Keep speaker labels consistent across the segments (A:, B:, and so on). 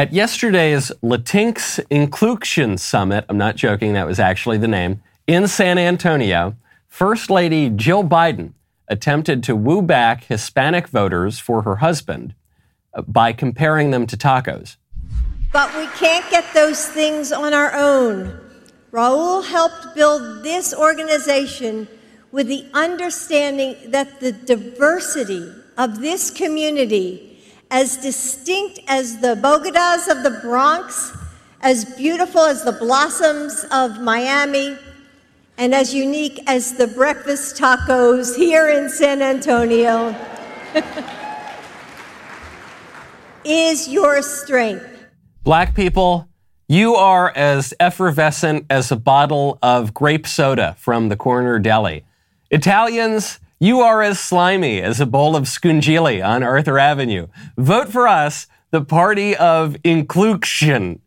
A: At yesterday's Latinx Inclusion Summit, I'm not joking, that was actually the name, in San Antonio, First Lady Jill Biden attempted to woo back Hispanic voters for her husband uh, by comparing them to tacos.
B: But we can't get those things on our own. Raul helped build this organization with the understanding that the diversity of this community, as distinct as the Bogotas of the Bronx, as beautiful as the blossoms of Miami, and as unique as the breakfast tacos here in San Antonio, is your strength.
A: Black people, you are as effervescent as a bottle of grape soda from the corner deli. Italians, you are as slimy as a bowl of scungilli on Arthur Avenue. Vote for us, the party of inclusion.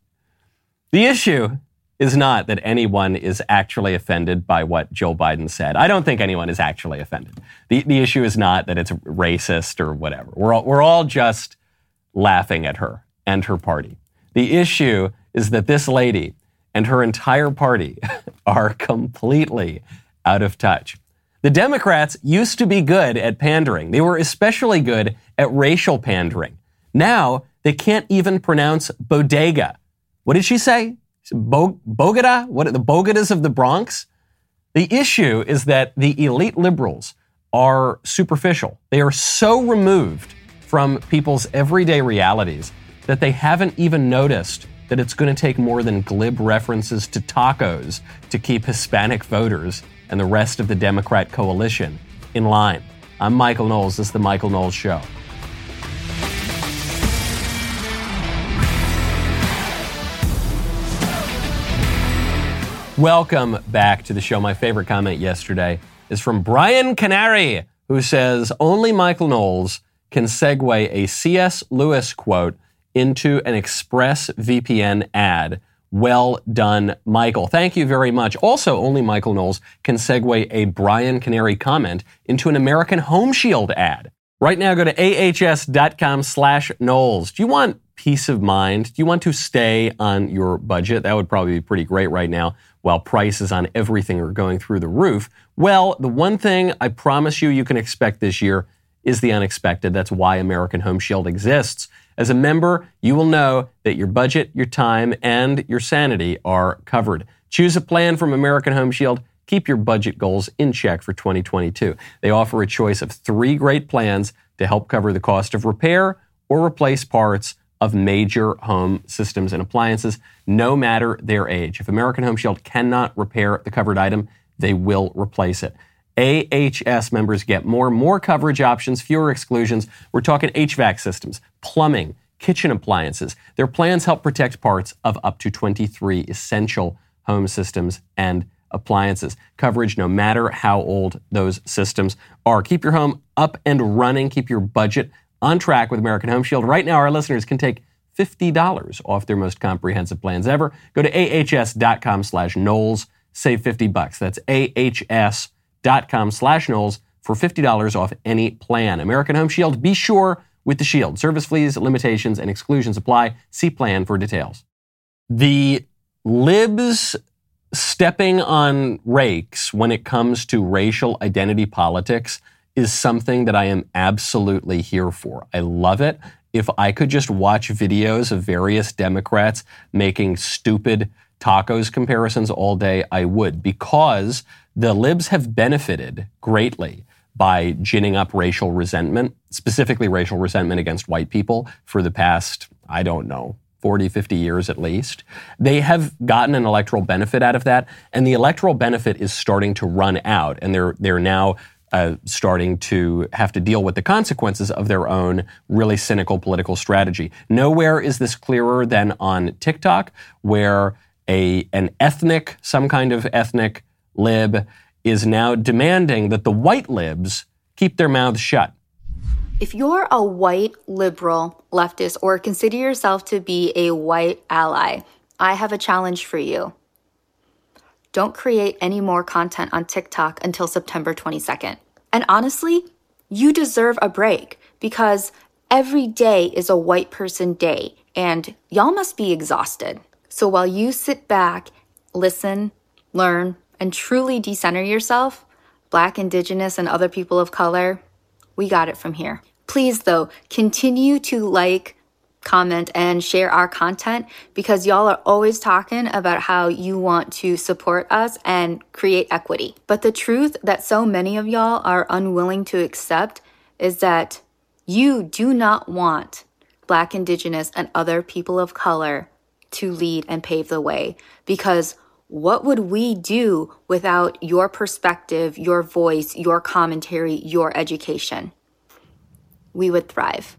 A: The issue is not that anyone is actually offended by what Joe Biden said. I don't think anyone is actually offended. The, the issue is not that it's racist or whatever. We're all, we're all just laughing at her and her party. The issue is that this lady and her entire party are completely out of touch. The Democrats used to be good at pandering. They were especially good at racial pandering. Now they can't even pronounce bodega. What did she say? Bo- Bogota? What are the Bogotas of the Bronx? The issue is that the elite liberals are superficial. They are so removed from people's everyday realities that they haven't even noticed that it's going to take more than glib references to tacos to keep Hispanic voters and the rest of the Democrat coalition in line. I'm Michael Knowles. This is The Michael Knowles Show. Welcome back to the show. My favorite comment yesterday is from Brian Canary, who says only Michael Knowles can segue a C.S. Lewis quote into an Express VPN ad. Well done, Michael. Thank you very much. Also, only Michael Knowles can segue a Brian Canary comment into an American Home Shield ad. Right now, go to ahs.com slash Knowles. Do you want peace of mind? Do you want to stay on your budget? That would probably be pretty great right now while prices on everything are going through the roof. Well, the one thing I promise you you can expect this year is the unexpected. That's why American Home Shield exists. As a member, you will know that your budget, your time, and your sanity are covered. Choose a plan from American Home Shield. Keep your budget goals in check for 2022. They offer a choice of three great plans to help cover the cost of repair or replace parts of major home systems and appliances, no matter their age. If American Home Shield cannot repair the covered item, they will replace it. AHS members get more, more coverage options, fewer exclusions. We're talking HVAC systems, plumbing, kitchen appliances. Their plans help protect parts of up to 23 essential home systems and appliances. Coverage no matter how old those systems are. Keep your home up and running. Keep your budget on track with American Home Shield. Right now, our listeners can take $50 off their most comprehensive plans ever. Go to ahs.com slash Knowles. Save 50 bucks. That's ahs.com slash Knowles for $50 off any plan. American Home Shield, be sure with the shield. Service fees, limitations, and exclusions apply. See plan for details. The libs stepping on rakes when it comes to racial identity politics is something that I am absolutely here for. I love it. If I could just watch videos of various Democrats making stupid tacos comparisons all day, I would, because the libs have benefited greatly by ginning up racial resentment, specifically racial resentment against white people for the past, I don't know, 40, 50 years at least. They have gotten an electoral benefit out of that, and the electoral benefit is starting to run out, and they're, they're now uh, starting to have to deal with the consequences of their own really cynical political strategy. Nowhere is this clearer than on TikTok, where a an ethnic, some kind of ethnic lib, is now demanding that the white libs keep their mouths shut.
C: If you're a white liberal leftist or consider yourself to be a white ally, I have a challenge for you don't create any more content on TikTok until September 22nd. And honestly, you deserve a break because Every day is a white person day, and y'all must be exhausted. So while you sit back, listen, learn, and truly decenter yourself, Black, Indigenous, and other people of color, we got it from here. Please, though, continue to like, comment, and share our content because y'all are always talking about how you want to support us and create equity. But the truth that so many of y'all are unwilling to accept is that you do not want Black, Indigenous, and other people of color to lead and pave the way because what would we do without your perspective, your voice, your commentary, your education? We would thrive.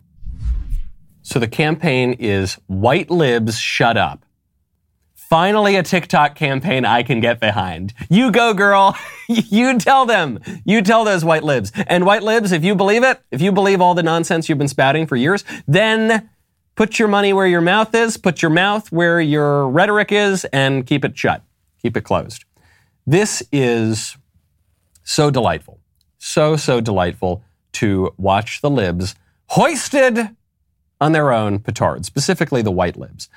A: So the campaign is White Libs Shut Up. Finally, a TikTok campaign I can get behind. You go, girl. you tell them. You tell those white libs. And white libs, if you believe it, if you believe all the nonsense you've been spouting for years, then put your money where your mouth is, put your mouth where your rhetoric is, and keep it shut. Keep it closed. This is so delightful. So, so delightful to watch the libs hoisted on their own petard, specifically the white libs.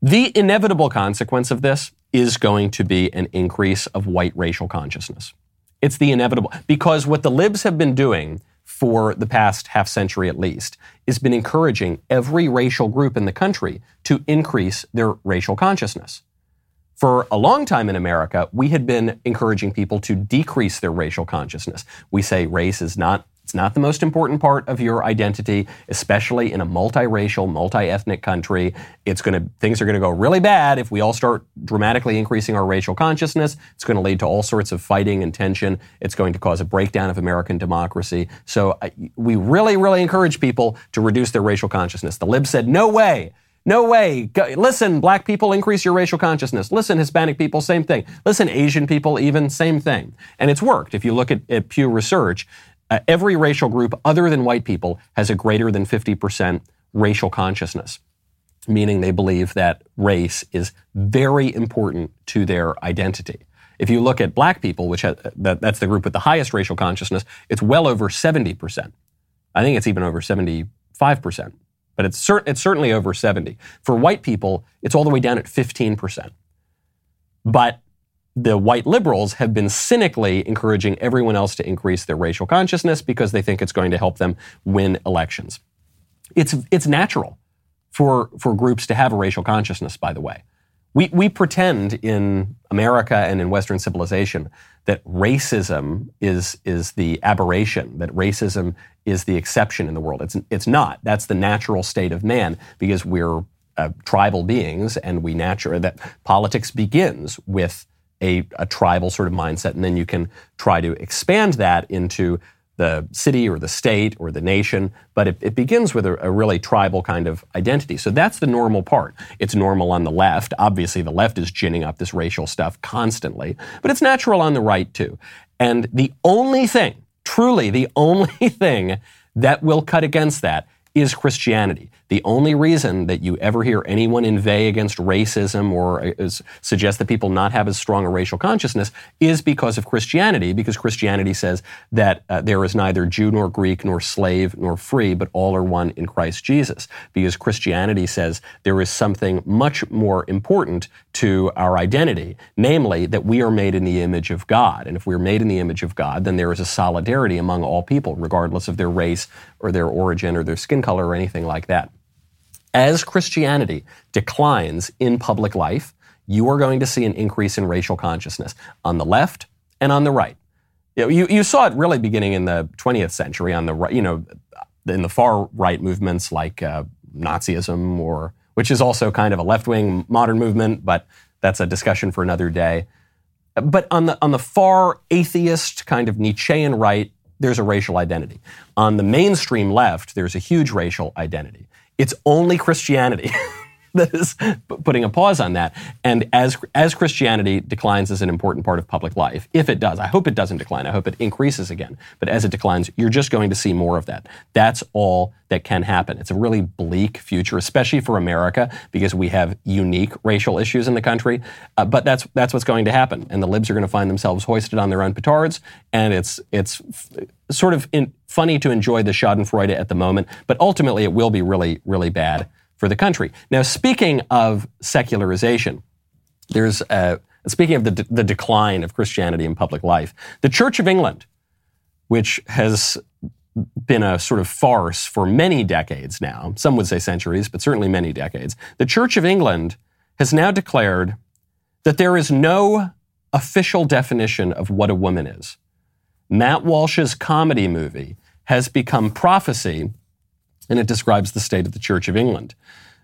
A: The inevitable consequence of this is going to be an increase of white racial consciousness. It's the inevitable, because what the libs have been doing for the past half century at least has been encouraging every racial group in the country to increase their racial consciousness. For a long time in America, we had been encouraging people to decrease their racial consciousness. We say race is not it's not the most important part of your identity, especially in a multiracial, multi-ethnic country. It's going to things are going to go really bad if we all start dramatically increasing our racial consciousness. It's going to lead to all sorts of fighting and tension. It's going to cause a breakdown of American democracy. So I, we really, really encourage people to reduce their racial consciousness. The libs said, "No way." No way. Go, listen, black people, increase your racial consciousness. Listen, Hispanic people, same thing. Listen, Asian people, even same thing. And it's worked. If you look at, at Pew Research, uh, every racial group other than white people has a greater than 50% racial consciousness, meaning they believe that race is very important to their identity. If you look at black people, which has, that, that's the group with the highest racial consciousness, it's well over 70%. I think it's even over 75%, but it's, cer- it's certainly over 70. For white people, it's all the way down at 15%. But the white liberals have been cynically encouraging everyone else to increase their racial consciousness because they think it's going to help them win elections. It's, it's natural for, for groups to have a racial consciousness, by the way. We, we pretend in America and in Western civilization that racism is, is the aberration, that racism is the exception in the world. It's, it's not. That's the natural state of man because we're uh, tribal beings and we naturally, that politics begins with a, a tribal sort of mindset, and then you can try to expand that into the city or the state or the nation, but it, it begins with a, a, really tribal kind of identity. So that's the normal part. It's normal on the left. Obviously, the left is ginning up this racial stuff constantly, but it's natural on the right too. And the only thing, truly the only thing that will cut against that is Christianity. The only reason that you ever hear anyone inveigh against racism or uh, suggest that people not have as strong a racial consciousness is because of Christianity, because Christianity says that uh, there is neither Jew nor Greek nor slave nor free, but all are one in Christ Jesus. Because Christianity says there is something much more important to our identity, namely that we are made in the image of God. And if we're made in the image of God, then there is a solidarity among all people, regardless of their race or their origin or their skin color or anything like that. As Christianity declines in public life, you are going to see an increase in racial consciousness on the left and on the right. You, you saw it really beginning in the 20th century on the right, you know, in the far right movements like uh, Nazism or, which is also kind of a left wing modern movement, but that's a discussion for another day. But on the, on the far atheist kind of Nietzschean right, there's a racial identity. On the mainstream left, there's a huge racial identity. It's only Christianity that is putting a pause on that. And as, as Christianity declines as an important part of public life, if it does, I hope it doesn't decline, I hope it increases again. But as it declines, you're just going to see more of that. That's all that can happen. It's a really bleak future, especially for America, because we have unique racial issues in the country. Uh, but that's, that's what's going to happen. And the libs are going to find themselves hoisted on their own petards. And it's, it's sort of in, funny to enjoy the Schadenfreude at the moment, but ultimately it will be really, really bad for the country. Now, speaking of secularization, there's a, speaking of the, the decline of Christianity in public life, the Church of England, which has been a sort of farce for many decades now, some would say centuries, but certainly many decades, the Church of England has now declared that there is no official definition of what a woman is. Matt Walsh's comedy movie has become prophecy, and it describes the state of the Church of England.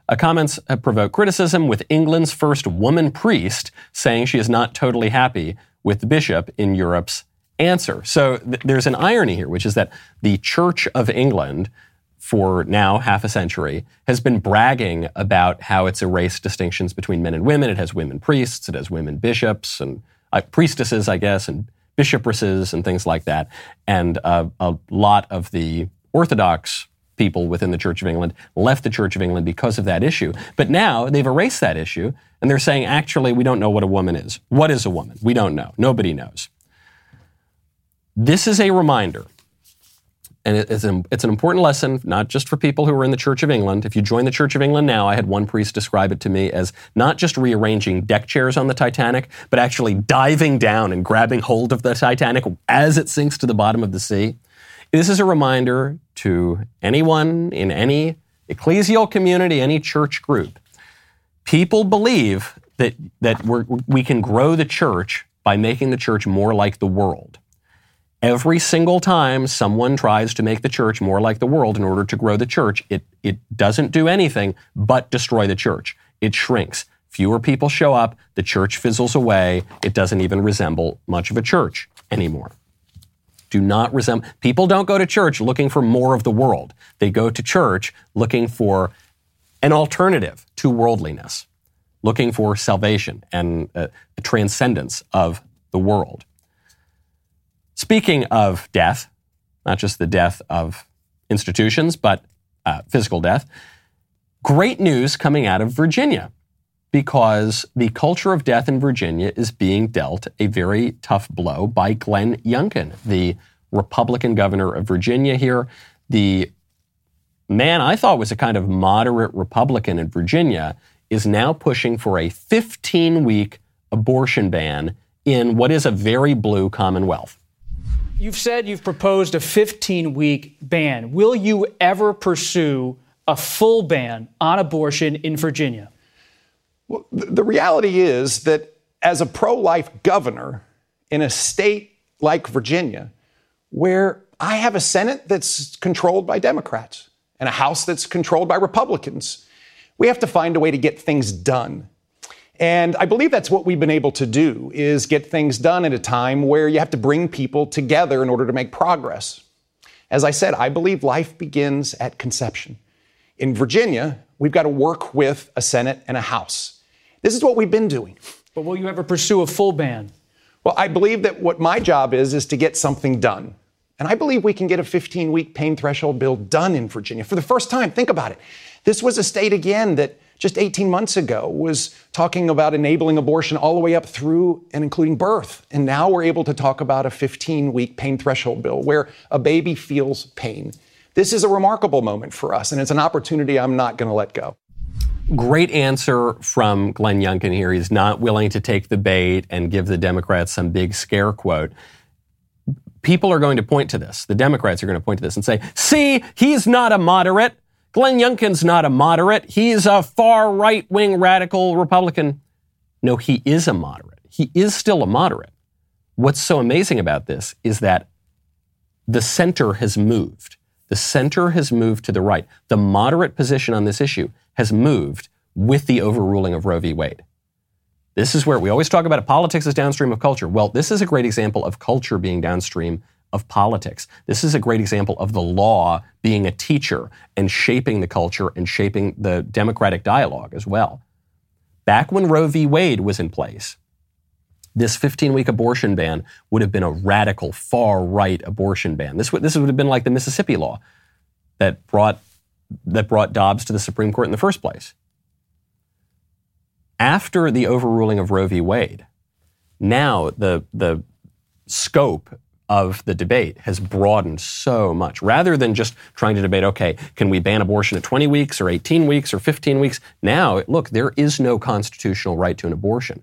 A: Uh, comments have provoked criticism, with England's first woman priest saying she is not totally happy with the bishop in Europe's answer. So th- there's an irony here, which is that the Church of England, for now half a century, has been bragging about how it's erased distinctions between men and women. It has women priests, it has women bishops and uh, priestesses, I guess, and bishopresses and things like that. And uh, a lot of the Orthodox people within the Church of England left the Church of England because of that issue. But now they've erased that issue and they're saying, actually, we don't know what a woman is. What is a woman? We don't know. Nobody knows. This is a reminder, and it's an, important lesson, not just for people who are in the Church of England. If you join the Church of England now, I had one priest describe it to me as not just rearranging deck chairs on the Titanic, but actually diving down and grabbing hold of the Titanic as it sinks to the bottom of the sea. This is a reminder to anyone in any ecclesial community, any church group. People believe that, that we can grow the church by making the church more like the world. Every single time someone tries to make the church more like the world in order to grow the church, it, it doesn't do anything but destroy the church. It shrinks. Fewer people show up, the church fizzles away, it doesn't even resemble much of a church anymore. Do not resemble, people don't go to church looking for more of the world. They go to church looking for an alternative to worldliness, looking for salvation and uh, the transcendence of the world. Speaking of death, not just the death of institutions, but uh, physical death, great news coming out of Virginia because the culture of death in Virginia is being dealt a very tough blow by Glenn Youngkin, the Republican governor of Virginia here. The man I thought was a kind of moderate Republican in Virginia is now pushing for a 15 week abortion ban in what is a very blue Commonwealth.
D: You've said you've proposed a 15 week ban. Will you ever pursue a full ban on abortion in Virginia?
E: Well, the reality is that as a pro life governor in a state like Virginia, where I have a Senate that's controlled by Democrats and a House that's controlled by Republicans, we have to find a way to get things done. And I believe that's what we've been able to do is get things done at a time where you have to bring people together in order to make progress. As I said, I believe life begins at conception. In Virginia, we've got to work with a Senate and a House. This is what we've been doing.
D: But will you ever pursue a full ban?
E: Well, I believe that what my job is is to get something done. And I believe we can get a 15 week pain threshold bill done in Virginia for the first time. Think about it. This was a state, again, that just 18 months ago was talking about enabling abortion all the way up through and including birth. And now we're able to talk about a 15 week pain threshold bill where a baby feels pain. This is a remarkable moment for us, and it's an opportunity I'm not going to let go.
A: Great answer from Glenn Youngkin here. He's not willing to take the bait and give the Democrats some big scare quote. People are going to point to this. The Democrats are going to point to this and say, see, he's not a moderate. Glenn Youngkin's not a moderate. He's a far right wing radical Republican. No, he is a moderate. He is still a moderate. What's so amazing about this is that the center has moved. The center has moved to the right. The moderate position on this issue has moved with the overruling of Roe v. Wade. This is where we always talk about it. Politics is downstream of culture. Well, this is a great example of culture being downstream of politics. This is a great example of the law being a teacher and shaping the culture and shaping the democratic dialogue as well. Back when Roe v. Wade was in place, this 15 week abortion ban would have been a radical, far right abortion ban. This would, this would have been like the Mississippi law that brought, that brought Dobbs to the Supreme Court in the first place. After the overruling of Roe v. Wade, now the, the scope of the debate has broadened so much. Rather than just trying to debate, okay, can we ban abortion at 20 weeks or 18 weeks or 15 weeks? Now, look, there is no constitutional right to an abortion.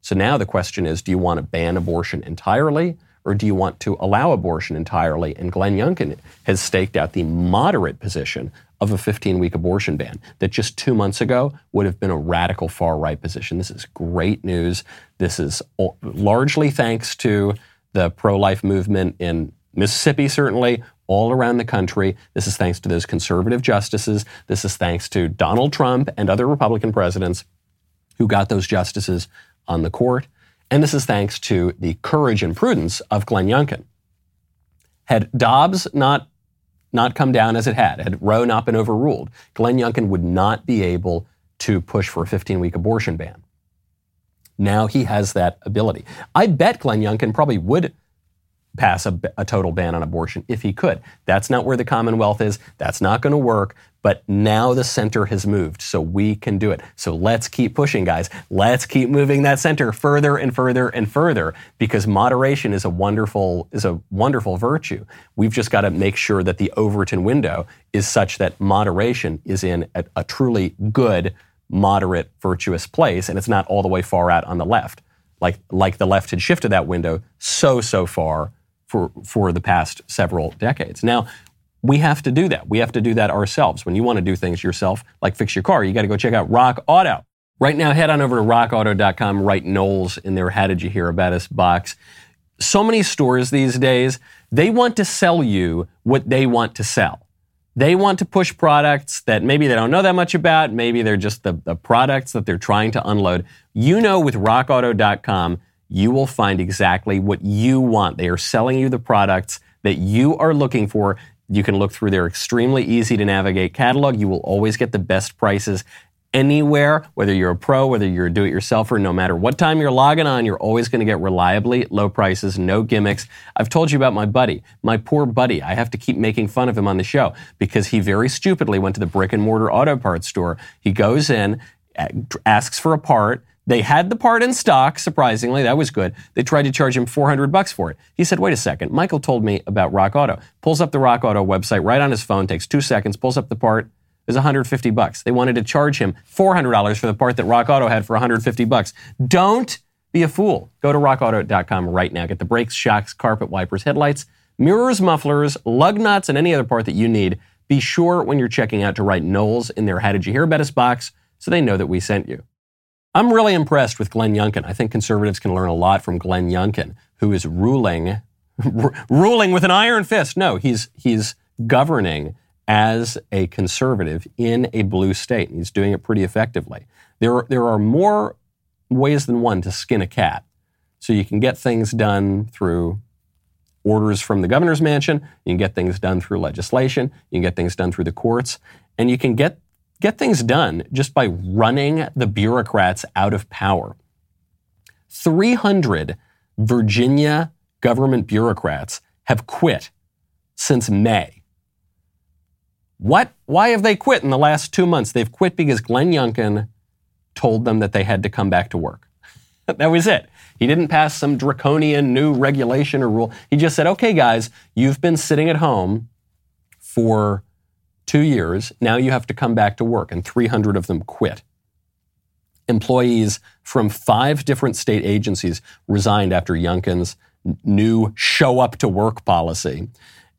A: So now the question is do you want to ban abortion entirely or do you want to allow abortion entirely? And Glenn Youngkin has staked out the moderate position of a 15 week abortion ban that just two months ago would have been a radical far right position. This is great news. This is largely thanks to the pro life movement in Mississippi, certainly, all around the country. This is thanks to those conservative justices. This is thanks to Donald Trump and other Republican presidents who got those justices on the court. And this is thanks to the courage and prudence of Glenn Youngkin. Had Dobbs not, not come down as it had, had Roe not been overruled, Glenn Youngkin would not be able to push for a 15 week abortion ban. Now he has that ability. I bet Glenn Youngkin probably would pass a, a, total ban on abortion if he could. That's not where the Commonwealth is. That's not going to work. But now the center has moved, so we can do it. So let's keep pushing, guys. Let's keep moving that center further and further and further because moderation is a wonderful is a wonderful virtue. We've just got to make sure that the Overton window is such that moderation is in a, a truly good moderate, virtuous place, and it's not all the way far out on the left. Like, like the left had shifted that window so, so far for, for the past several decades. Now, we have to do that. We have to do that ourselves. When you want to do things yourself, like fix your car, you got to go check out Rock Auto. Right now, head on over to rockauto.com, write Knowles in their How Did You Hear About Us box. So many stores these days, they want to sell you what they want to sell. They want to push products that maybe they don't know that much about. Maybe they're just the, the products that they're trying to unload. You know, with rockauto.com, you will find exactly what you want. They are selling you the products that you are looking for. You can look through their extremely easy to navigate catalog. You will always get the best prices anywhere, whether you're a pro, whether you're a do-it-yourselfer, no matter what time you're logging on, you're always going to get reliably low prices, no gimmicks. I've told you about my buddy, my poor buddy. I have to keep making fun of him on the show because he very stupidly went to the brick and mortar auto parts store. He goes in, asks for a part. They had the part in stock, surprisingly. That was good. They tried to charge him 400 bucks for it. He said, wait a second. Michael told me about Rock Auto. Pulls up the Rock Auto website right on his phone, takes two seconds, pulls up the part, was 150 bucks. They wanted to charge him $400 for the part that Rock Auto had for 150 bucks. Don't be a fool. Go to rockauto.com right now. Get the brakes, shocks, carpet wipers, headlights, mirrors, mufflers, lug nuts, and any other part that you need. Be sure when you're checking out to write Knowles in their How Did You Hear About Us box so they know that we sent you. I'm really impressed with Glenn Youngkin. I think conservatives can learn a lot from Glenn Youngkin, who is ruling, ruling with an iron fist. No, he's, he's governing as a conservative in a blue state, and he's doing it pretty effectively. There are, there are more ways than one to skin a cat. So you can get things done through orders from the governor's mansion, you can get things done through legislation, you can get things done through the courts, and you can get, get things done just by running the bureaucrats out of power. 300 Virginia government bureaucrats have quit since May. What? Why have they quit in the last two months? They've quit because Glenn Youngkin told them that they had to come back to work. that was it. He didn't pass some draconian new regulation or rule. He just said, okay, guys, you've been sitting at home for two years. Now you have to come back to work. And 300 of them quit. Employees from five different state agencies resigned after Youngkin's new show up to work policy.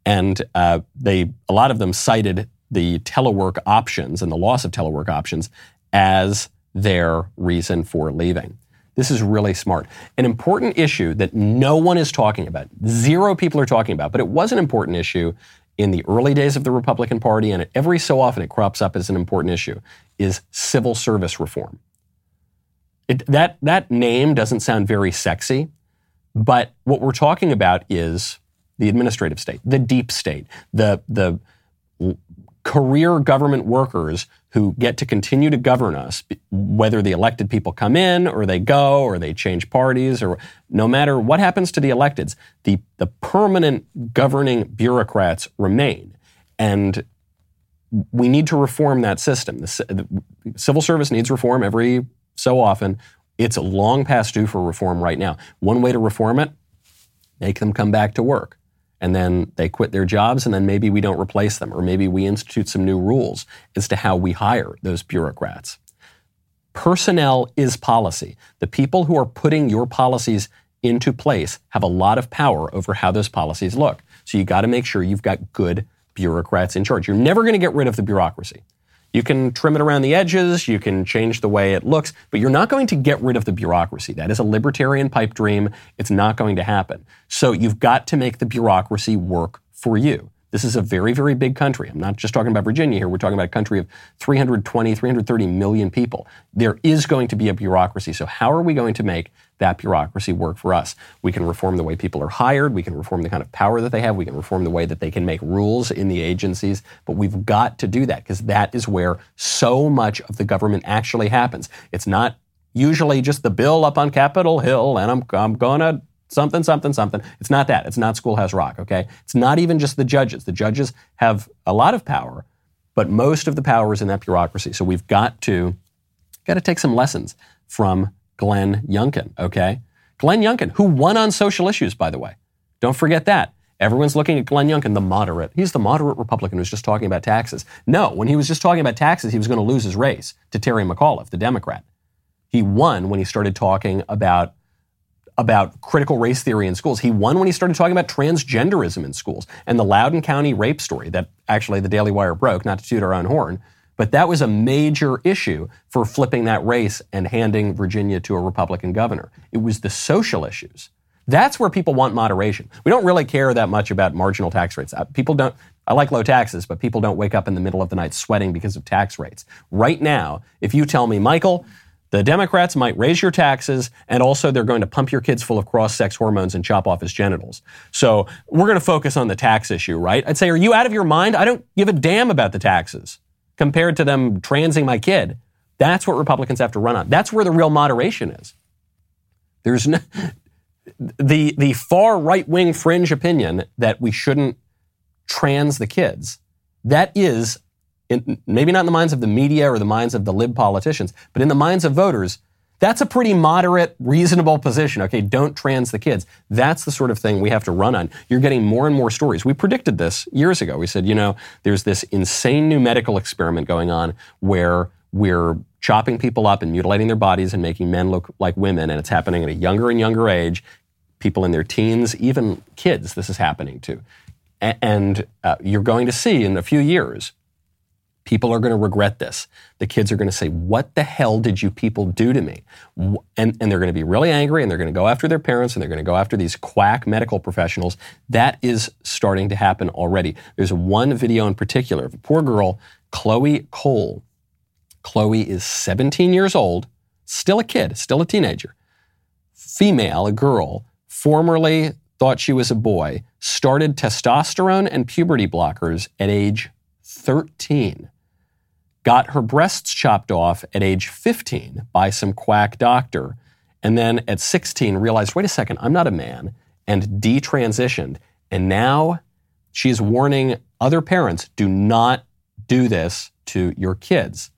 A: And uh, they, a lot of them cited the telework options and the loss of telework options as their reason for leaving. This is really smart. An important issue that no one is talking about, zero people are talking about, but it was an important issue in the early days of the Republican Party, and every so often it crops up as an important issue, is civil service reform. It, that, that name doesn't sound very sexy, but what we're talking about is the administrative state, the deep state, the, the career government workers who get to continue to govern us, whether the elected people come in or they go or they change parties or no matter what happens to the electeds, the, the permanent governing bureaucrats remain. And we need to reform that system. The, the civil service needs reform every so often. It's long past due for reform right now. One way to reform it make them come back to work. And then they quit their jobs, and then maybe we don't replace them, or maybe we institute some new rules as to how we hire those bureaucrats. Personnel is policy. The people who are putting your policies into place have a lot of power over how those policies look. So you got to make sure you've got good bureaucrats in charge. You're never going to get rid of the bureaucracy. You can trim it around the edges, you can change the way it looks, but you're not going to get rid of the bureaucracy. That is a libertarian pipe dream. It's not going to happen. So you've got to make the bureaucracy work for you. This is a very, very big country. I'm not just talking about Virginia here. We're talking about a country of 320, 330 million people. There is going to be a bureaucracy. So how are we going to make that bureaucracy work for us? We can reform the way people are hired. We can reform the kind of power that they have. We can reform the way that they can make rules in the agencies. But we've got to do that because that is where so much of the government actually happens. It's not usually just the bill up on Capitol Hill and I'm, I'm going to something, something, something. It's not that. It's not Schoolhouse Rock, okay? It's not even just the judges. The judges have a lot of power, but most of the power is in that bureaucracy. So we've got to got to take some lessons from Glenn Youngkin, okay? Glenn Youngkin, who won on social issues, by the way. Don't forget that. Everyone's looking at Glenn Youngkin, the moderate. He's the moderate Republican who's just talking about taxes. No, when he was just talking about taxes, he was going to lose his race to Terry McAuliffe, the Democrat. He won when he started talking about about critical race theory in schools. He won when he started talking about transgenderism in schools and the Loudoun County rape story that actually the Daily Wire broke, not to toot our own horn. But that was a major issue for flipping that race and handing Virginia to a Republican governor. It was the social issues. That's where people want moderation. We don't really care that much about marginal tax rates. Uh, people don't, I like low taxes, but people don't wake up in the middle of the night sweating because of tax rates. Right now, if you tell me, Michael, the Democrats might raise your taxes, and also they're going to pump your kids full of cross sex hormones and chop off his genitals. So we're going to focus on the tax issue, right? I'd say, are you out of your mind? I don't give a damn about the taxes compared to them transing my kid. That's what Republicans have to run on. That's where the real moderation is. There's no, the, the far right wing fringe opinion that we shouldn't trans the kids. That is in, maybe not in the minds of the media or the minds of the lib politicians, but in the minds of voters, that's a pretty moderate, reasonable position. Okay, don't trans the kids. That's the sort of thing we have to run on. You're getting more and more stories. We predicted this years ago. We said, you know, there's this insane new medical experiment going on where we're chopping people up and mutilating their bodies and making men look like women, and it's happening at a younger and younger age. People in their teens, even kids, this is happening to. And uh, you're going to see in a few years People are going to regret this. The kids are going to say, What the hell did you people do to me? And, and they're going to be really angry and they're going to go after their parents and they're going to go after these quack medical professionals. That is starting to happen already. There's one video in particular of a poor girl, Chloe Cole. Chloe is 17 years old, still a kid, still a teenager, female, a girl, formerly thought she was a boy, started testosterone and puberty blockers at age 13 got her breasts chopped off at age 15 by some quack doctor, and then at 16 realized, wait a second, I'm not a man, and detransitioned. And now she's warning other parents do not do this to your kids.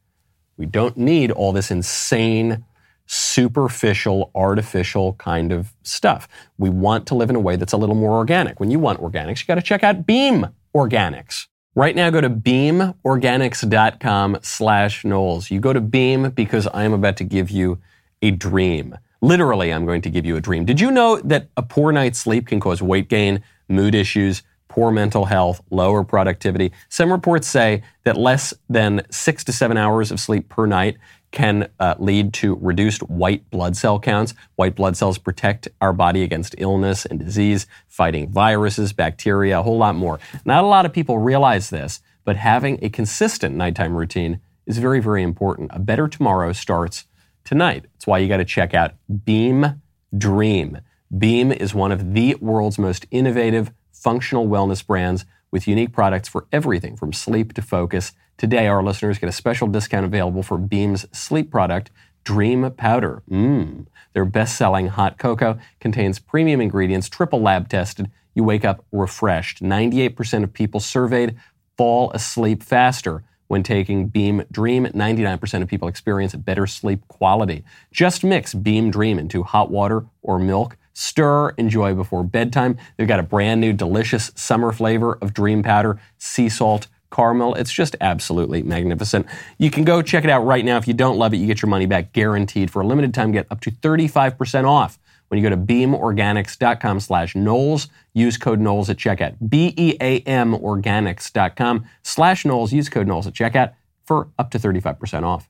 A: We don't need all this insane, superficial, artificial kind of stuff. We want to live in a way that's a little more organic. When you want organics, you got to check out Beam Organics. Right now, go to beamorganics.com slash Knowles. You go to Beam because I am about to give you a dream. Literally, I'm going to give you a dream. Did you know that a poor night's sleep can cause weight gain, mood issues, poor mental health, lower productivity? Some reports say that less than six to seven hours of sleep per night can uh, lead to reduced white blood cell counts. White blood cells protect our body against illness and disease, fighting viruses, bacteria, a whole lot more. Not a lot of people realize this, but having a consistent nighttime routine is very, very important. A better tomorrow starts tonight. That's why you got to check out Beam Dream. Beam is one of the world's most innovative functional wellness brands with unique products for everything from sleep to focus Today, our listeners get a special discount available for Beam's sleep product, Dream Powder. Mmm. Their best selling hot cocoa contains premium ingredients, triple lab tested. You wake up refreshed. 98% of people surveyed fall asleep faster when taking Beam Dream. 99% of people experience better sleep quality. Just mix Beam Dream into hot water or milk Stir, enjoy before bedtime. They've got a brand new delicious summer flavor of Dream Powder, sea salt, caramel. It's just absolutely magnificent. You can go check it out right now. If you don't love it, you get your money back guaranteed. For a limited time, get up to 35% off when you go to beamorganics.com slash Knowles. Use code Knowles at checkout. B-E-A-M organics.com slash Knowles. Use code Knowles at checkout for up to 35% off.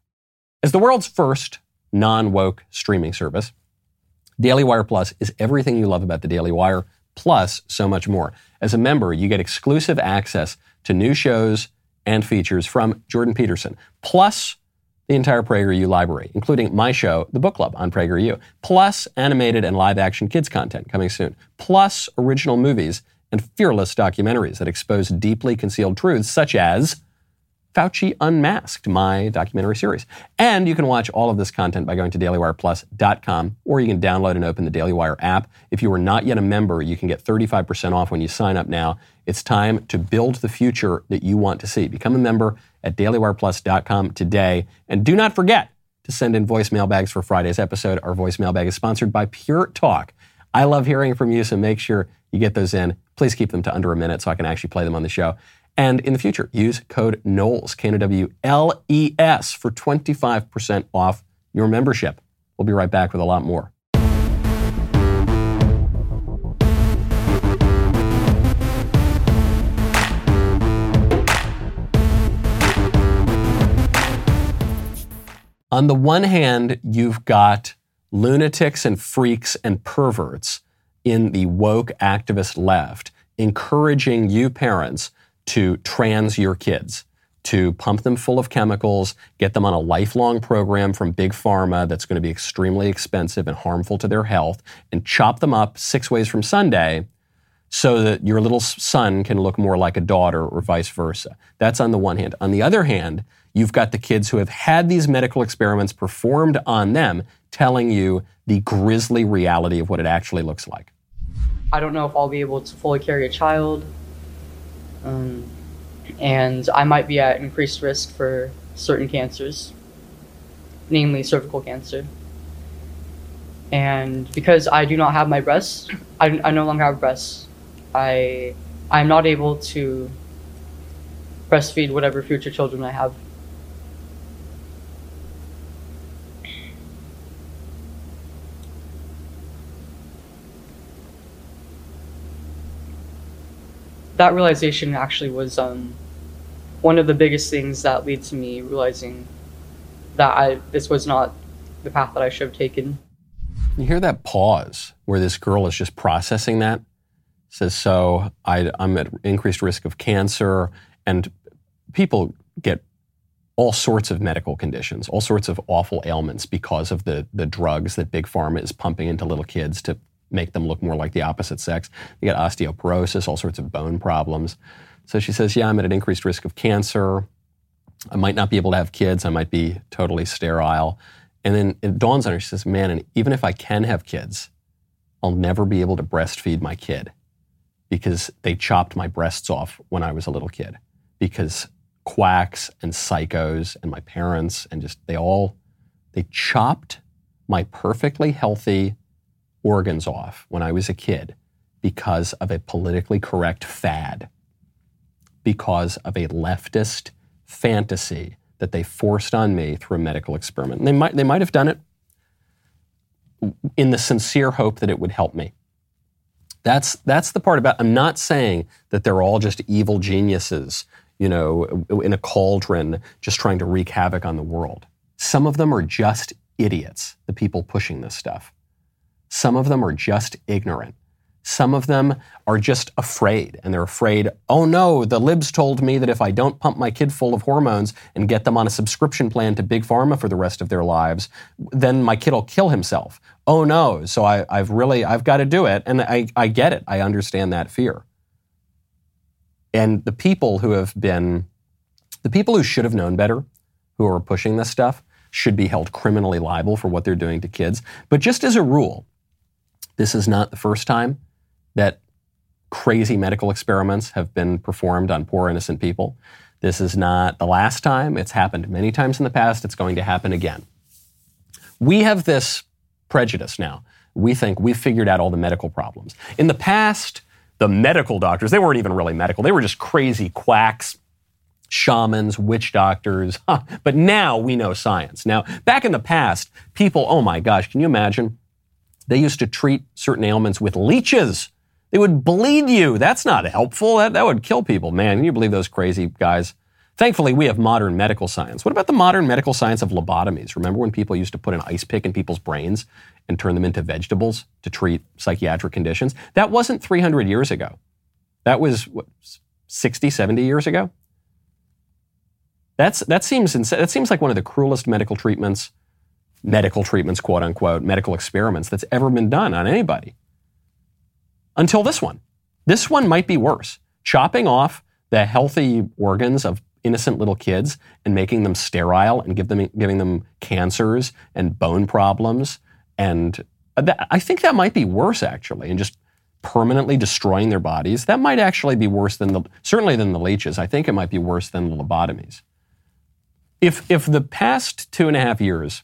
A: As the world's first non-woke streaming service, Daily Wire Plus is everything you love about the Daily Wire, plus so much more. As a member, you get exclusive access to new shows and features from Jordan Peterson, plus the entire PragerU library, including my show, The Book Club on PragerU, plus animated and live action kids content coming soon, plus original movies and fearless documentaries that expose deeply concealed truths such as Fauci Unmasked, my documentary series. And you can watch all of this content by going to dailywireplus.com or you can download and open the Daily Wire app. If you are not yet a member, you can get 35% off when you sign up now. It's time to build the future that you want to see. Become a member at dailywireplus.com today. And do not forget to send in voicemail bags for Friday's episode. Our voicemail bag is sponsored by Pure Talk. I love hearing from you, so make sure you get those in. Please keep them to under a minute so I can actually play them on the show. And in the future, use code Knowles, K-N-O-W-L-E-S, for 25% off your membership. We'll be right back with a lot more. On the one hand, you've got lunatics and freaks and perverts in the woke activist left encouraging you parents to trans your kids, to pump them full of chemicals, get them on a lifelong program from Big Pharma that's going to be extremely expensive and harmful to their health, and chop them up six ways from Sunday so that your little son can look more like a daughter or vice versa. That's on the one hand. On the other hand, you've got the kids who have had these medical experiments performed on them telling you the grisly reality of what it actually looks like.
F: I don't know if I'll be able to fully carry a child. Um, and I might be at increased risk for certain cancers, namely cervical cancer. And because I do not have my breasts, I, I no longer have breasts. I I'm not able to breastfeed whatever future children I have. That realization actually was um, one of the biggest things that led to me realizing that I this was not the path that I should have taken.
A: You hear that pause where this girl is just processing that. Says so. I, I'm at increased risk of cancer, and people get all sorts of medical conditions, all sorts of awful ailments because of the the drugs that big pharma is pumping into little kids to make them look more like the opposite sex. They get osteoporosis, all sorts of bone problems. So she says, Yeah, I'm at an increased risk of cancer. I might not be able to have kids. I might be totally sterile. And then it dawns on her, she says, Man, and even if I can have kids, I'll never be able to breastfeed my kid because they chopped my breasts off when I was a little kid. Because quacks and psychos and my parents and just they all, they chopped my perfectly healthy organs off when I was a kid because of a politically correct fad, because of a leftist fantasy that they forced on me through a medical experiment. And they might, they might have done it in the sincere hope that it would help me. That's, that's the part about, I'm not saying that they're all just evil geniuses, you know, in a cauldron just trying to wreak havoc on the world. Some of them are just idiots, the people pushing this stuff. Some of them are just ignorant. Some of them are just afraid, and they're afraid, oh no, the libs told me that if I don't pump my kid full of hormones and get them on a subscription plan to Big Pharma for the rest of their lives, then my kid will kill himself. Oh no, so I, have really, I've got to do it. And I, I get it. I understand that fear. And the people who have been, the people who should have known better, who are pushing this stuff, should be held criminally liable for what they're doing to kids. But just as a rule, this is not the first time that crazy medical experiments have been performed on poor innocent people. This is not the last time. It's happened many times in the past. It's going to happen again. We have this prejudice now we think we've figured out all the medical problems. In the past, the medical doctors, they weren't even really medical. They were just crazy quacks, shamans, witch doctors. But now we know science. Now, back in the past, people, oh my gosh, can you imagine? They used to treat certain ailments with leeches. They would bleed you. That's not helpful. That, that would kill people. Man, can you believe those crazy guys? Thankfully, we have modern medical science. What about the modern medical science of lobotomies? Remember when people used to put an ice pick in people's brains and turn them into vegetables to treat psychiatric conditions? That wasn't 300 years ago. That was what, 60, 70 years ago? That's, that, seems, that seems like one of the cruelest medical treatments, medical treatments, quote unquote, medical experiments that's ever been done on anybody. Until this one. This one might be worse. Chopping off the healthy organs of innocent little kids and making them sterile and give them, giving them cancers and bone problems. And uh, that, I think that might be worse, actually, and just permanently destroying their bodies. That might actually be worse than the, certainly than the leeches. I think it might be worse than the lobotomies. If, if the past two and a half years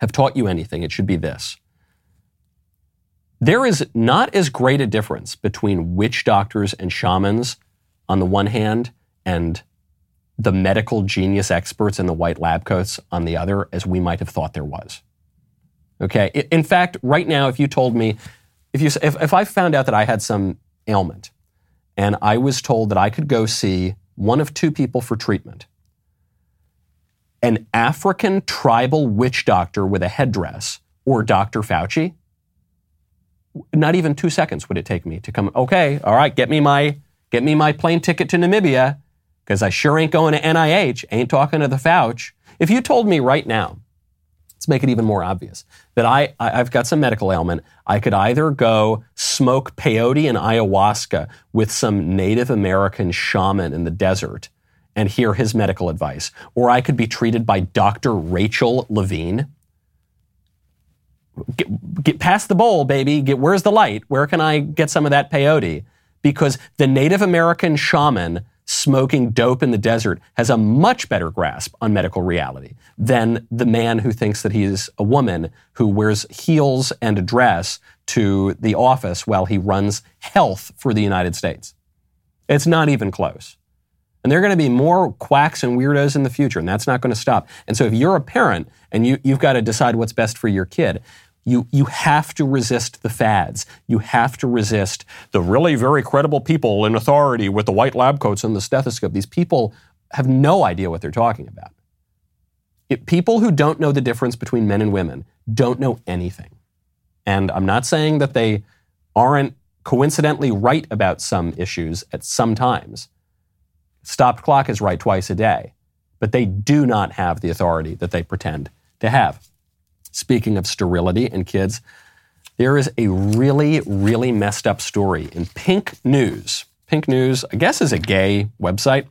A: have taught you anything, it should be this. There is not as great a difference between witch doctors and shamans on the one hand and the medical genius experts in the white lab coats on the other as we might have thought there was. Okay. In fact, right now, if you told me, if you, if, if I found out that I had some ailment and I was told that I could go see one of two people for treatment, an African tribal witch doctor with a headdress or Dr. Fauci, not even two seconds would it take me to come, okay, all right, get me my, get me my plane ticket to Namibia because I sure ain't going to NIH, ain't talking to the Fauci. If you told me right now, let's make it even more obvious, that I, I've got some medical ailment, I could either go smoke peyote and ayahuasca with some Native American shaman in the desert and hear his medical advice, or I could be treated by Dr. Rachel Levine. Get, get past the bowl, baby. Get where's the light? Where can I get some of that peyote? Because the Native American shaman smoking dope in the desert has a much better grasp on medical reality than the man who thinks that he's a woman who wears heels and a dress to the office while he runs health for the United States. It's not even close. And there are going to be more quacks and weirdos in the future, and that's not going to stop. And so if you're a parent and you, you've got to decide what's best for your kid, you, you have to resist the fads. You have to resist the really very credible people in authority with the white lab coats and the stethoscope. These people have no idea what they're talking about. It, people who don't know the difference between men and women don't know anything. And I'm not saying that they aren't coincidentally right about some issues at some times. Stopped clock is right twice a day, but they do not have the authority that they pretend to have. Speaking of sterility in kids, there is a really, really messed up story in Pink News. Pink News, I guess, is a gay website.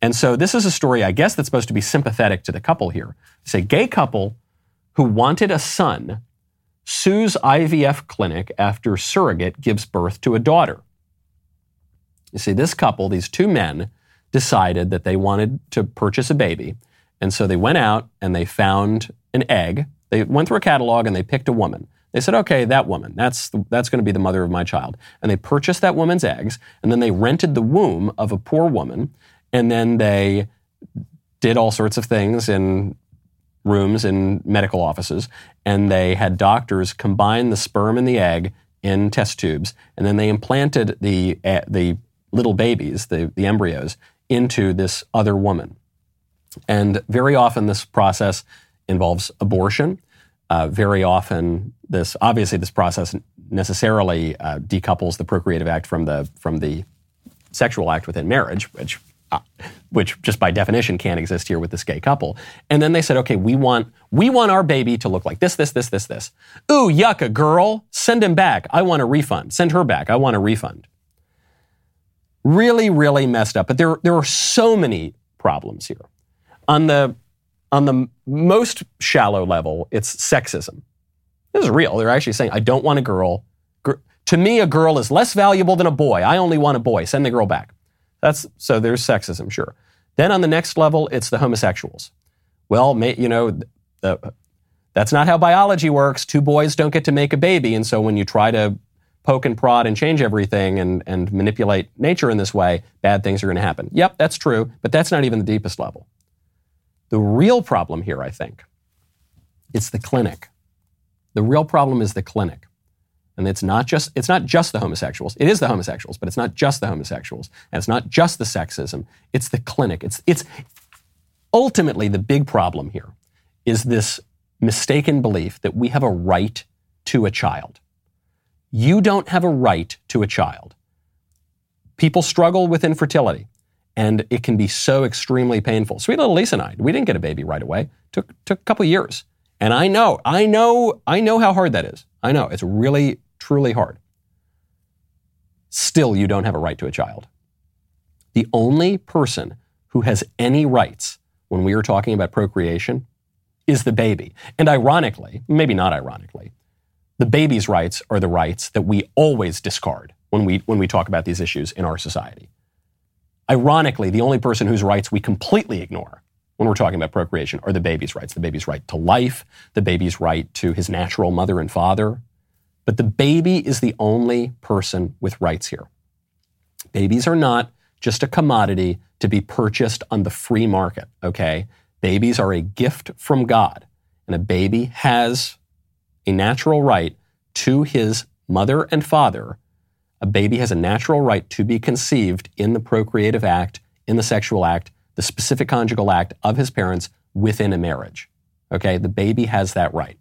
A: And so this is a story, I guess, that's supposed to be sympathetic to the couple here. It's a gay couple who wanted a son sues IVF clinic after surrogate gives birth to a daughter. You see, this couple, these two men, decided that they wanted to purchase a baby. And so they went out and they found an egg they went through a catalog and they picked a woman. They said, okay, that woman, that's, that's going to be the mother of my child. And they purchased that woman's eggs, and then they rented the womb of a poor woman, and then they did all sorts of things in rooms in medical offices, and they had doctors combine the sperm and the egg in test tubes, and then they implanted the, uh, the little babies, the, the embryos, into this other woman. And very often this process involves abortion. Uh, very often, this obviously this process necessarily uh, decouples the procreative act from the from the sexual act within marriage, which uh, which just by definition can't exist here with this gay couple. And then they said, okay, we want we want our baby to look like this, this, this, this, this. Ooh, yuck, a girl. Send him back. I want a refund. Send her back. I want a refund. Really, really messed up. But there there are so many problems here. On the on the most shallow level, it's sexism. This is real. They're actually saying, I don't want a girl. to me, a girl is less valuable than a boy. I only want a boy. Send the girl back. That's so there's sexism, sure. Then on the next level, it's the homosexuals. Well, may, you know, the, That's not how biology works. Two boys don't get to make a baby. And so when you try to poke and prod and change everything and, and manipulate nature in this way, bad things are going to happen. Yep, that's true, but that's not even the deepest level. The real problem here, I think, it's the clinic. The real problem is the clinic. And it's not just it's not just the homosexuals. It is the homosexuals, but it's not just the homosexuals. And it's not just the sexism. It's the clinic. It's it's ultimately the big problem here is this mistaken belief that we have a right to a child. You don't have a right to a child. People struggle with infertility, and it can be so extremely painful. Sweet little Lisa and I, we didn't get a baby right away. Took took a couple years. And I know, I know, I know how hard that is. I know it's really, truly hard. Still, you don't have a right to a child. The only person who has any rights when we are talking about procreation is the baby. And ironically, maybe not ironically, the baby's rights are the rights that we always discard when we, when we talk about these issues in our society. Ironically, the only person whose rights we completely ignore when we're talking about procreation are the baby's rights the baby's right to life, the baby's right to his natural mother and father. But the baby is the only person with rights here. Babies are not just a commodity to be purchased on the free market, okay? Babies are a gift from God, and a baby has a natural right to his mother and father, a baby has a natural right to be conceived in the procreative act, in the sexual act, the specific conjugal act of his parents within a marriage. Okay, the baby has that right.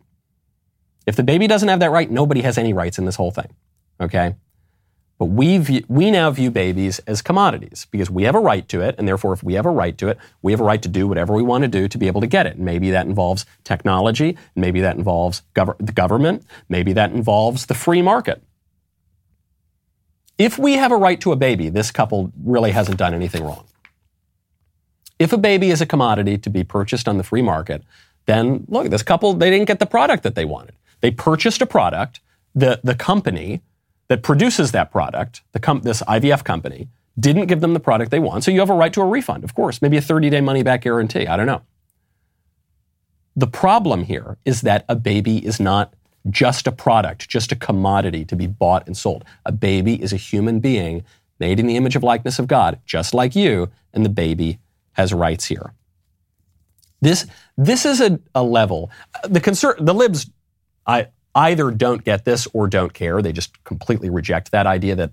A: If the baby doesn't have that right, nobody has any rights in this whole thing. Okay? But we, view, we now view babies as commodities because we have a right to it, and therefore, if we have a right to it, we have a right to do whatever we want to do to be able to get it. Maybe that involves technology, maybe that involves gov- the government, maybe that involves the free market. If we have a right to a baby, this couple really hasn't done anything wrong. If a baby is a commodity to be purchased on the free market, then look, this couple, they didn't get the product that they wanted. They purchased a product, the, the company that produces that product, this IVF company, didn't give them the product they want. So you have a right to a refund, of course, maybe a 30 day money back guarantee. I don't know. The problem here is that a baby is not just a product, just a commodity to be bought and sold. A baby is a human being made in the image of likeness of God, just like you, and the baby has rights here. This, this is a, a level. Uh, the, concern, the libs, I, either don't get this or don't care. They just completely reject that idea that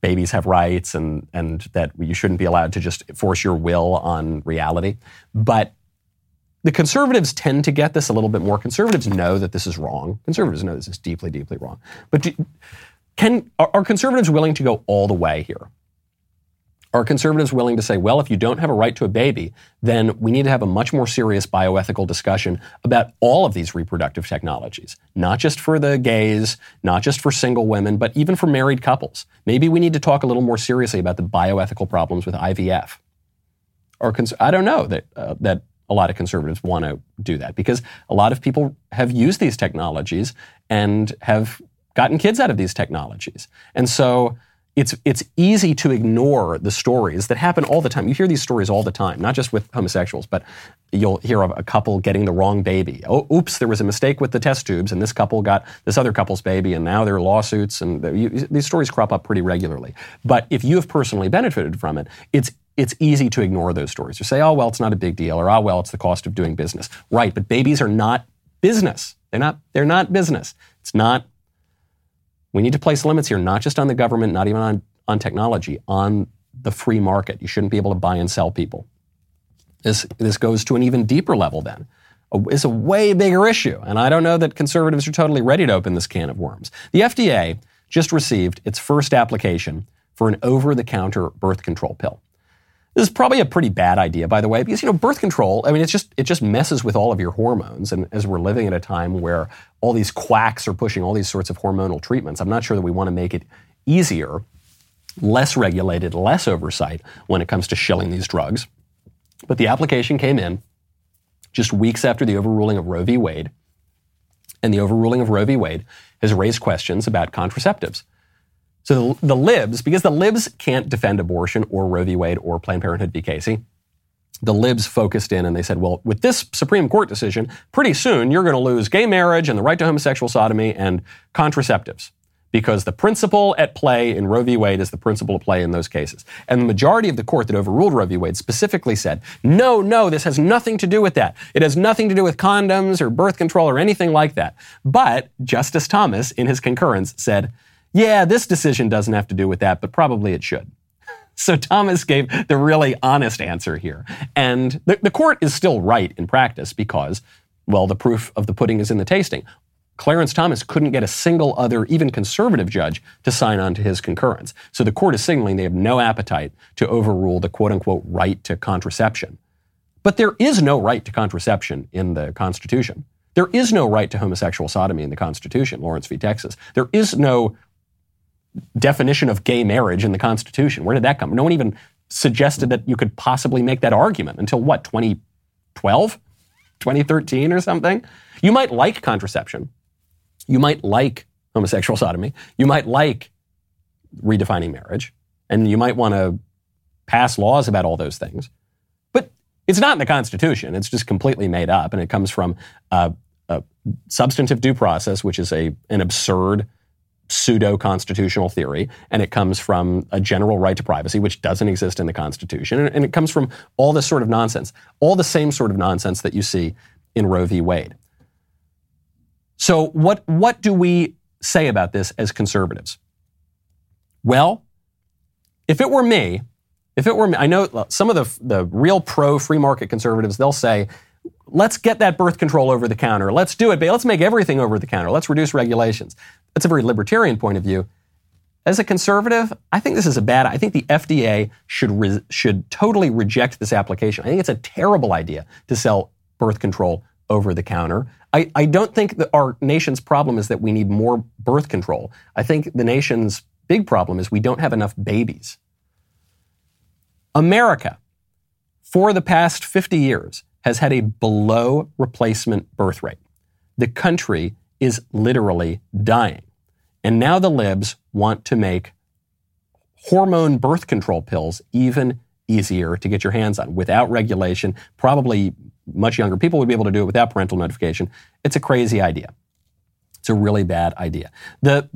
A: babies have rights and, and that you shouldn't be allowed to just force your will on reality. But the conservatives tend to get this a little bit more. Conservatives know that this is wrong. Conservatives know this is deeply, deeply wrong. But do, can, are, are conservatives willing to go all the way here? Are conservatives willing to say, well, if you don't have a right to a baby, then we need to have a much more serious bioethical discussion about all of these reproductive technologies, not just for the gays, not just for single women, but even for married couples? Maybe we need to talk a little more seriously about the bioethical problems with IVF. Or cons- I don't know that uh, that a lot of conservatives want to do that because a lot of people have used these technologies and have gotten kids out of these technologies, and so it's it's easy to ignore the stories that happen all the time. You hear these stories all the time, not just with homosexuals, but you'll hear of a couple getting the wrong baby. Oh, oops, there was a mistake with the test tubes, and this couple got this other couple's baby, and now there are lawsuits, and you, these stories crop up pretty regularly. But if you have personally benefited from it, it's it's easy to ignore those stories. You say, oh well, it's not a big deal, or oh well, it's the cost of doing business. Right, but babies are not business. They're not. They're not business. It's not we need to place limits here, not just on the government, not even on, on technology, on the free market. You shouldn't be able to buy and sell people. This, this goes to an even deeper level then. It's a way bigger issue. And I don't know that conservatives are totally ready to open this can of worms. The FDA just received its first application for an over the counter birth control pill. This is probably a pretty bad idea, by the way, because you know birth control. I mean, it's just it just messes with all of your hormones, and as we're living at a time where all these quacks are pushing all these sorts of hormonal treatments, I'm not sure that we want to make it easier, less regulated, less oversight when it comes to shilling these drugs. But the application came in just weeks after the overruling of Roe v. Wade, and the overruling of Roe v. Wade has raised questions about contraceptives. So the, the libs, because the libs can't defend abortion or Roe v. Wade or Planned Parenthood v. Casey, the libs focused in and they said, well, with this Supreme Court decision, pretty soon you're going to lose gay marriage and the right to homosexual sodomy and contraceptives because the principle at play in Roe v. Wade is the principle at play in those cases. And the majority of the court that overruled Roe v. Wade specifically said, no, no, this has nothing to do with that. It has nothing to do with condoms or birth control or anything like that. But Justice Thomas, in his concurrence, said, yeah, this decision doesn't have to do with that, but probably it should. So Thomas gave the really honest answer here. And the, the court is still right in practice because, well, the proof of the pudding is in the tasting. Clarence Thomas couldn't get a single other, even conservative judge to sign on to his concurrence. So the court is signaling they have no appetite to overrule the quote unquote right to contraception. But there is no right to contraception in the Constitution. There is no right to homosexual sodomy in the Constitution, Lawrence v. Texas. There is no definition of gay marriage in the Constitution. Where did that come? No one even suggested that you could possibly make that argument until what, 2012? 2013 or something? You might like contraception. You might like homosexual sodomy. You might like redefining marriage. And you might want to pass laws about all those things. But it's not in the Constitution. It's just completely made up. And it comes from a substantive due process, which is a, an absurd pseudo constitutional theory, and it comes from a general right to privacy, which doesn't exist in the Constitution, and it comes from all this sort of nonsense, all the same sort of nonsense that you see in Roe v. Wade. So, what, what do we say about this as conservatives? Well, if it were me, if it were me, I know some of the, the real pro free market conservatives, they'll say, let's get that birth control over the counter. Let's do it. Let's make everything over the counter. Let's reduce regulations. That's a very libertarian point of view. As a conservative, I think this is a bad. I think the FDA should re, should totally reject this application. I think it's a terrible idea to sell birth control over the counter. I, I don't think that our nation's problem is that we need more birth control. I think the nation's big problem is we don't have enough babies. America, for the past 50 years, has had a below replacement birth rate. The country is literally dying. And now the libs want to make hormone birth control pills even easier to get your hands on without regulation. Probably much younger people would be able to do it without parental notification. It's a crazy idea. It's a really bad idea. The,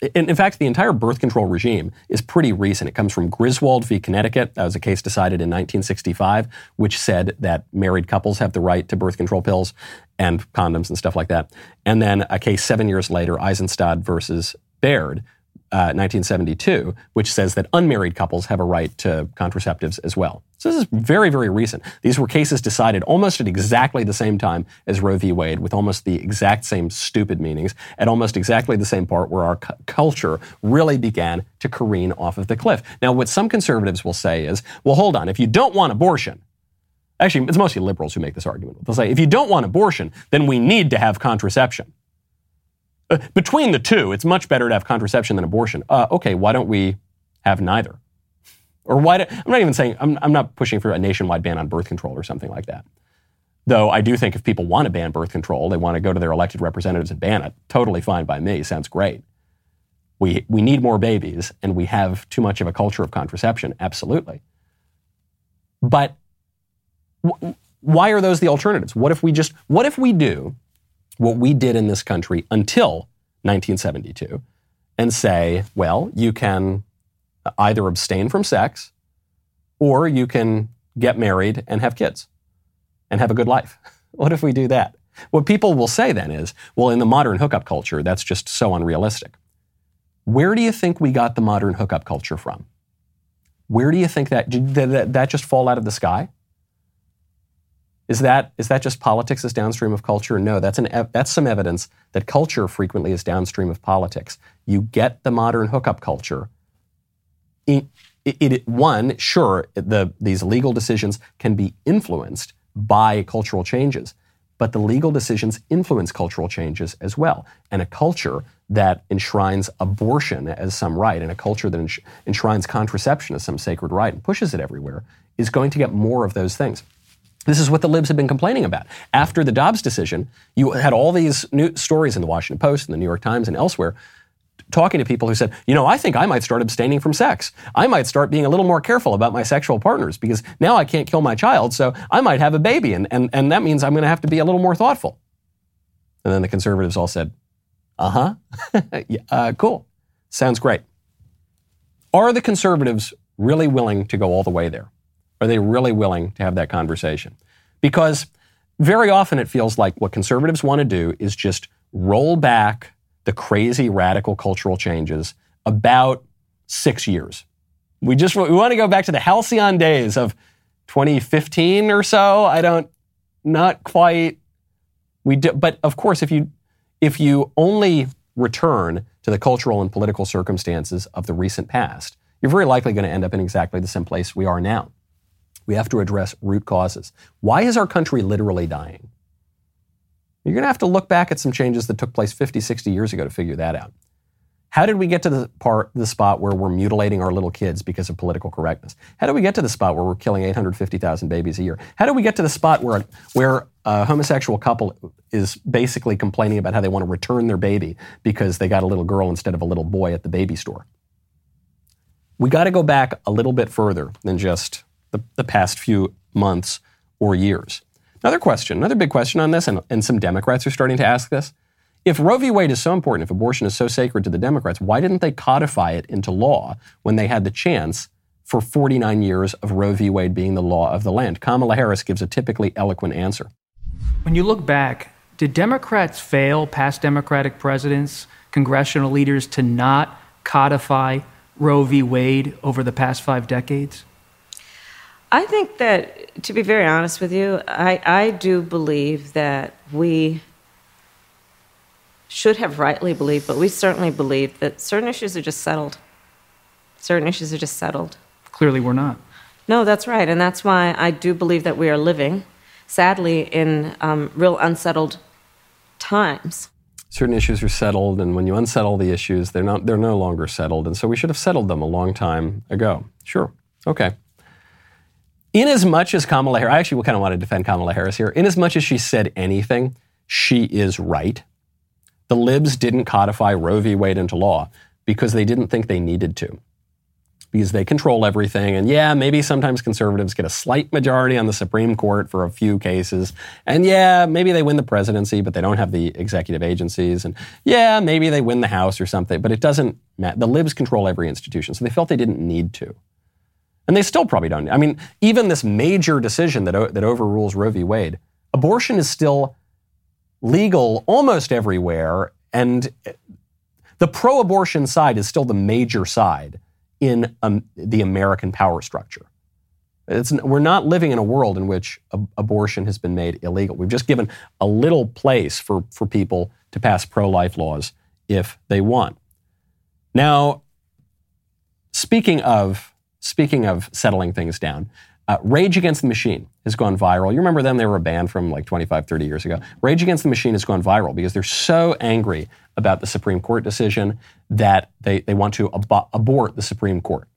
A: in, in, fact, the entire birth control regime is pretty recent. It comes from Griswold v. Connecticut. That was a case decided in 1965, which said that married couples have the right to birth control pills and condoms and stuff like that. And then a case seven years later, Eisenstadt versus Baird, 1972, uh, which says that unmarried couples have a right to contraceptives as well. So this is very, very recent. These were cases decided almost at exactly the same time as Roe v. Wade, with almost the exact same stupid meanings, at almost exactly the same part where our cu- culture really began to careen off of the cliff. Now, what some conservatives will say is, well, hold on, if you don't want abortion, actually, it's mostly liberals who make this argument. They'll say, if you don't want abortion, then we need to have contraception. Uh, between the two, it's much better to have contraception than abortion. Uh, okay, why don't we have neither? Or why? Do, I'm not even saying I'm, I'm not pushing for a nationwide ban on birth control or something like that. Though I do think if people want to ban birth control, they want to go to their elected representatives and ban it. Totally fine by me. Sounds great. We we need more babies, and we have too much of a culture of contraception. Absolutely. But why are those the alternatives? What if we just what if we do what we did in this country until 1972 and say, well, you can either abstain from sex or you can get married and have kids and have a good life. What if we do that? What people will say then is, well, in the modern hookup culture, that's just so unrealistic. Where do you think we got the modern hookup culture from? Where do you think that did that, that just fall out of the sky? Is that, is that just politics is downstream of culture? No, that's, an, that's some evidence that culture frequently is downstream of politics. You get the modern hookup culture. It, it, one, sure, the, these legal decisions can be influenced by cultural changes, but the legal decisions influence cultural changes as well. And a culture that enshrines abortion as some right, and a culture that enshrines contraception as some sacred right and pushes it everywhere, is going to get more of those things. This is what the libs have been complaining about. After the Dobbs decision, you had all these new stories in the Washington Post and the New York Times and elsewhere talking to people who said, you know, I think I might start abstaining from sex. I might start being a little more careful about my sexual partners because now I can't kill my child, so I might have a baby, and, and, and that means I'm going to have to be a little more thoughtful. And then the conservatives all said, uh huh, yeah, uh, cool, sounds great. Are the conservatives really willing to go all the way there? Are they really willing to have that conversation? Because very often it feels like what conservatives want to do is just roll back the crazy radical cultural changes about six years. We just we want to go back to the halcyon days of 2015 or so. I don't, not quite. We do, but of course, if you if you only return to the cultural and political circumstances of the recent past, you're very likely going to end up in exactly the same place we are now. We have to address root causes. Why is our country literally dying? You're going to have to look back at some changes that took place 50, 60 years ago to figure that out. How did we get to the part, the spot where we're mutilating our little kids because of political correctness? How did we get to the spot where we're killing 850,000 babies a year? How did we get to the spot where, where a homosexual couple is basically complaining about how they want to return their baby because they got a little girl instead of a little boy at the baby store? We got to go back a little bit further than just the, the past few months or years. Another question, another big question on this, and, and some Democrats are starting to ask this. If Roe v. Wade is so important, if abortion is so sacred to the Democrats, why didn't they codify it into law when they had the chance for 49 years of Roe v. Wade being the law of the land? Kamala Harris gives a typically eloquent answer.
D: When you look back, did Democrats fail, past Democratic presidents, congressional leaders, to not codify Roe v. Wade over the past five decades?
G: I think that, to be very honest with you, I, I do believe that we should have rightly believed, but we certainly believe that certain issues are just settled. Certain issues are just settled.
D: Clearly, we're not.
G: No, that's right. And that's why I do believe that we are living, sadly, in um, real unsettled times.
A: Certain issues are settled, and when you unsettle the issues, they're, not, they're no longer settled. And so we should have settled them a long time ago. Sure. Okay in as much as Kamala Harris, I actually kind of want to defend Kamala Harris here. In as much as she said anything, she is right. The libs didn't codify Roe v. Wade into law because they didn't think they needed to. Because they control everything. And yeah, maybe sometimes conservatives get a slight majority on the Supreme Court for a few cases. And yeah, maybe they win the presidency, but they don't have the executive agencies. And yeah, maybe they win the House or something, but it doesn't matter. The libs control every institution. So they felt they didn't need to. And they still probably don't. I mean, even this major decision that, that overrules Roe v. Wade, abortion is still legal almost everywhere. And the pro abortion side is still the major side in um, the American power structure. It's, we're not living in a world in which ab- abortion has been made illegal. We've just given a little place for, for people to pass pro life laws if they want. Now, speaking of Speaking of settling things down, uh, Rage Against the Machine has gone viral. You remember them? They were a band from like 25, 30 years ago. Rage Against the Machine has gone viral because they're so angry about the Supreme Court decision that they, they want to ab- abort the Supreme Court.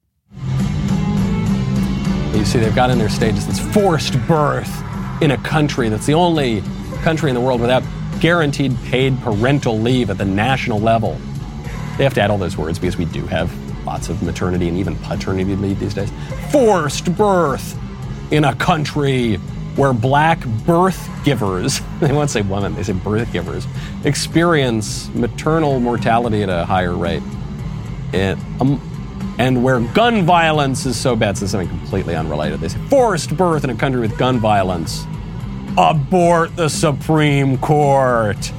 A: You see, they've got in their stages this forced birth in a country that's the only country in the world without guaranteed paid parental leave at the national level. They have to add all those words because we do have lots of maternity and even paternity leave these days. Forced birth in a country where black birth givers, they won't say women, they say birth givers, experience maternal mortality at a higher rate. It, um, and where gun violence is so bad, so something completely unrelated. They say forced birth in a country with gun violence. Abort the Supreme Court.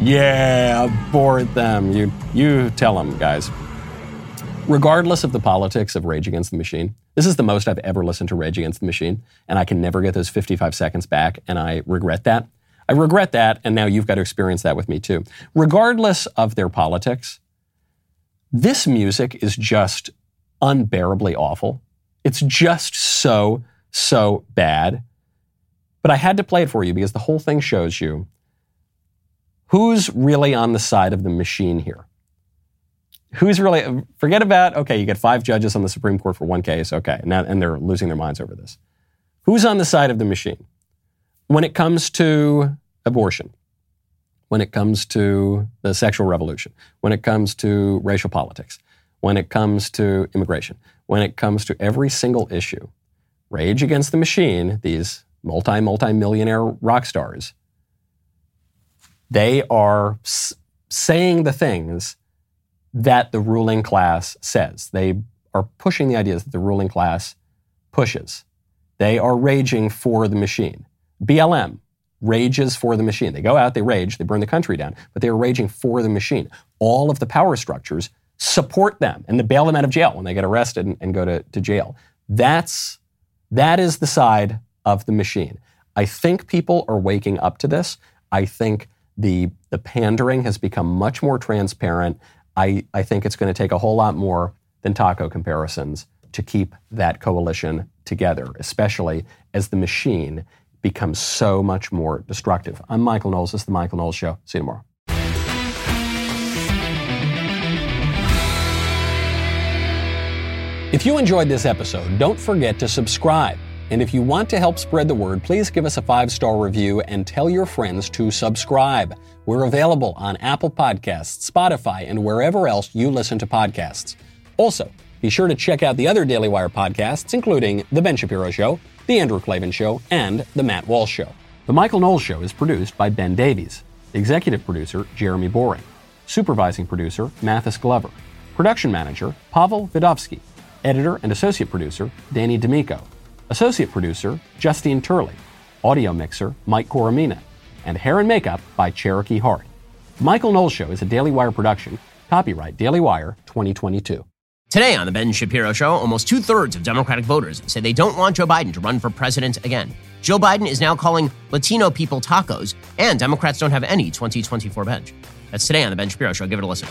A: Yeah, abort them. You, you tell them, guys regardless of the politics of Rage Against the Machine, this is the most I've ever listened to Rage Against the Machine, and I can never get those 55 seconds back, and I regret that. I regret that, and now you've got to experience that with me too. Regardless of their politics, this music is just unbearably awful. It's just so, so bad. But I had to play it for you because the whole thing shows you who's really on the side of the machine here who's really forget about okay you get five judges on the supreme court for one case okay and, and they're losing their minds over this who's on the side of the machine when it comes to abortion when it comes to the sexual revolution, when it comes to racial politics, when it comes to immigration, when it comes to every single issue. Rage Against the Machine, these multi, multi millionaire rock stars, they are s- saying the things that the ruling class says. They are pushing the ideas that the ruling class pushes. They are raging for the machine. BLM rages for the machine. They go out, they rage, they burn the country down, but they are raging for the machine. All of the power structures support them and they bail them out of jail when they get arrested and, and go to, to jail. That's that is the side of the machine. I think people are waking up to this. I think the the pandering has become much more transparent. I, I think it's going to take a whole lot more than taco comparisons to keep that coalition together, especially as the machine becomes so much more destructive. I'm Michael Knowles. This is The Michael Knowles Show. See you tomorrow. If you enjoyed this episode, don't forget to subscribe. And if you want to help spread the word, please give us a five star review and tell your friends to subscribe. We're available on Apple Podcasts, Spotify, and wherever else you listen to podcasts. Also, be sure to check out the other Daily Wire podcasts, including The Ben Shapiro Show, The Andrew Klavan Show, and The Matt Walsh Show. The Michael Knowles Show is produced by Ben Davies, executive producer Jeremy Boring, supervising producer Mathis Glover, production manager Pavel Vidovsky, editor and associate producer Danny D'Amico, associate producer Justine Turley, audio mixer Mike Coromina, and hair and makeup by Cherokee Hart. Michael Knowles Show is a Daily Wire production, copyright Daily Wire 2022.
H: Today on The Ben Shapiro Show, almost two thirds of Democratic voters say they don't want Joe Biden to run for president again. Joe Biden is now calling Latino people tacos, and Democrats don't have any 2024 bench. That's today on The Ben Shapiro Show. Give it a listen.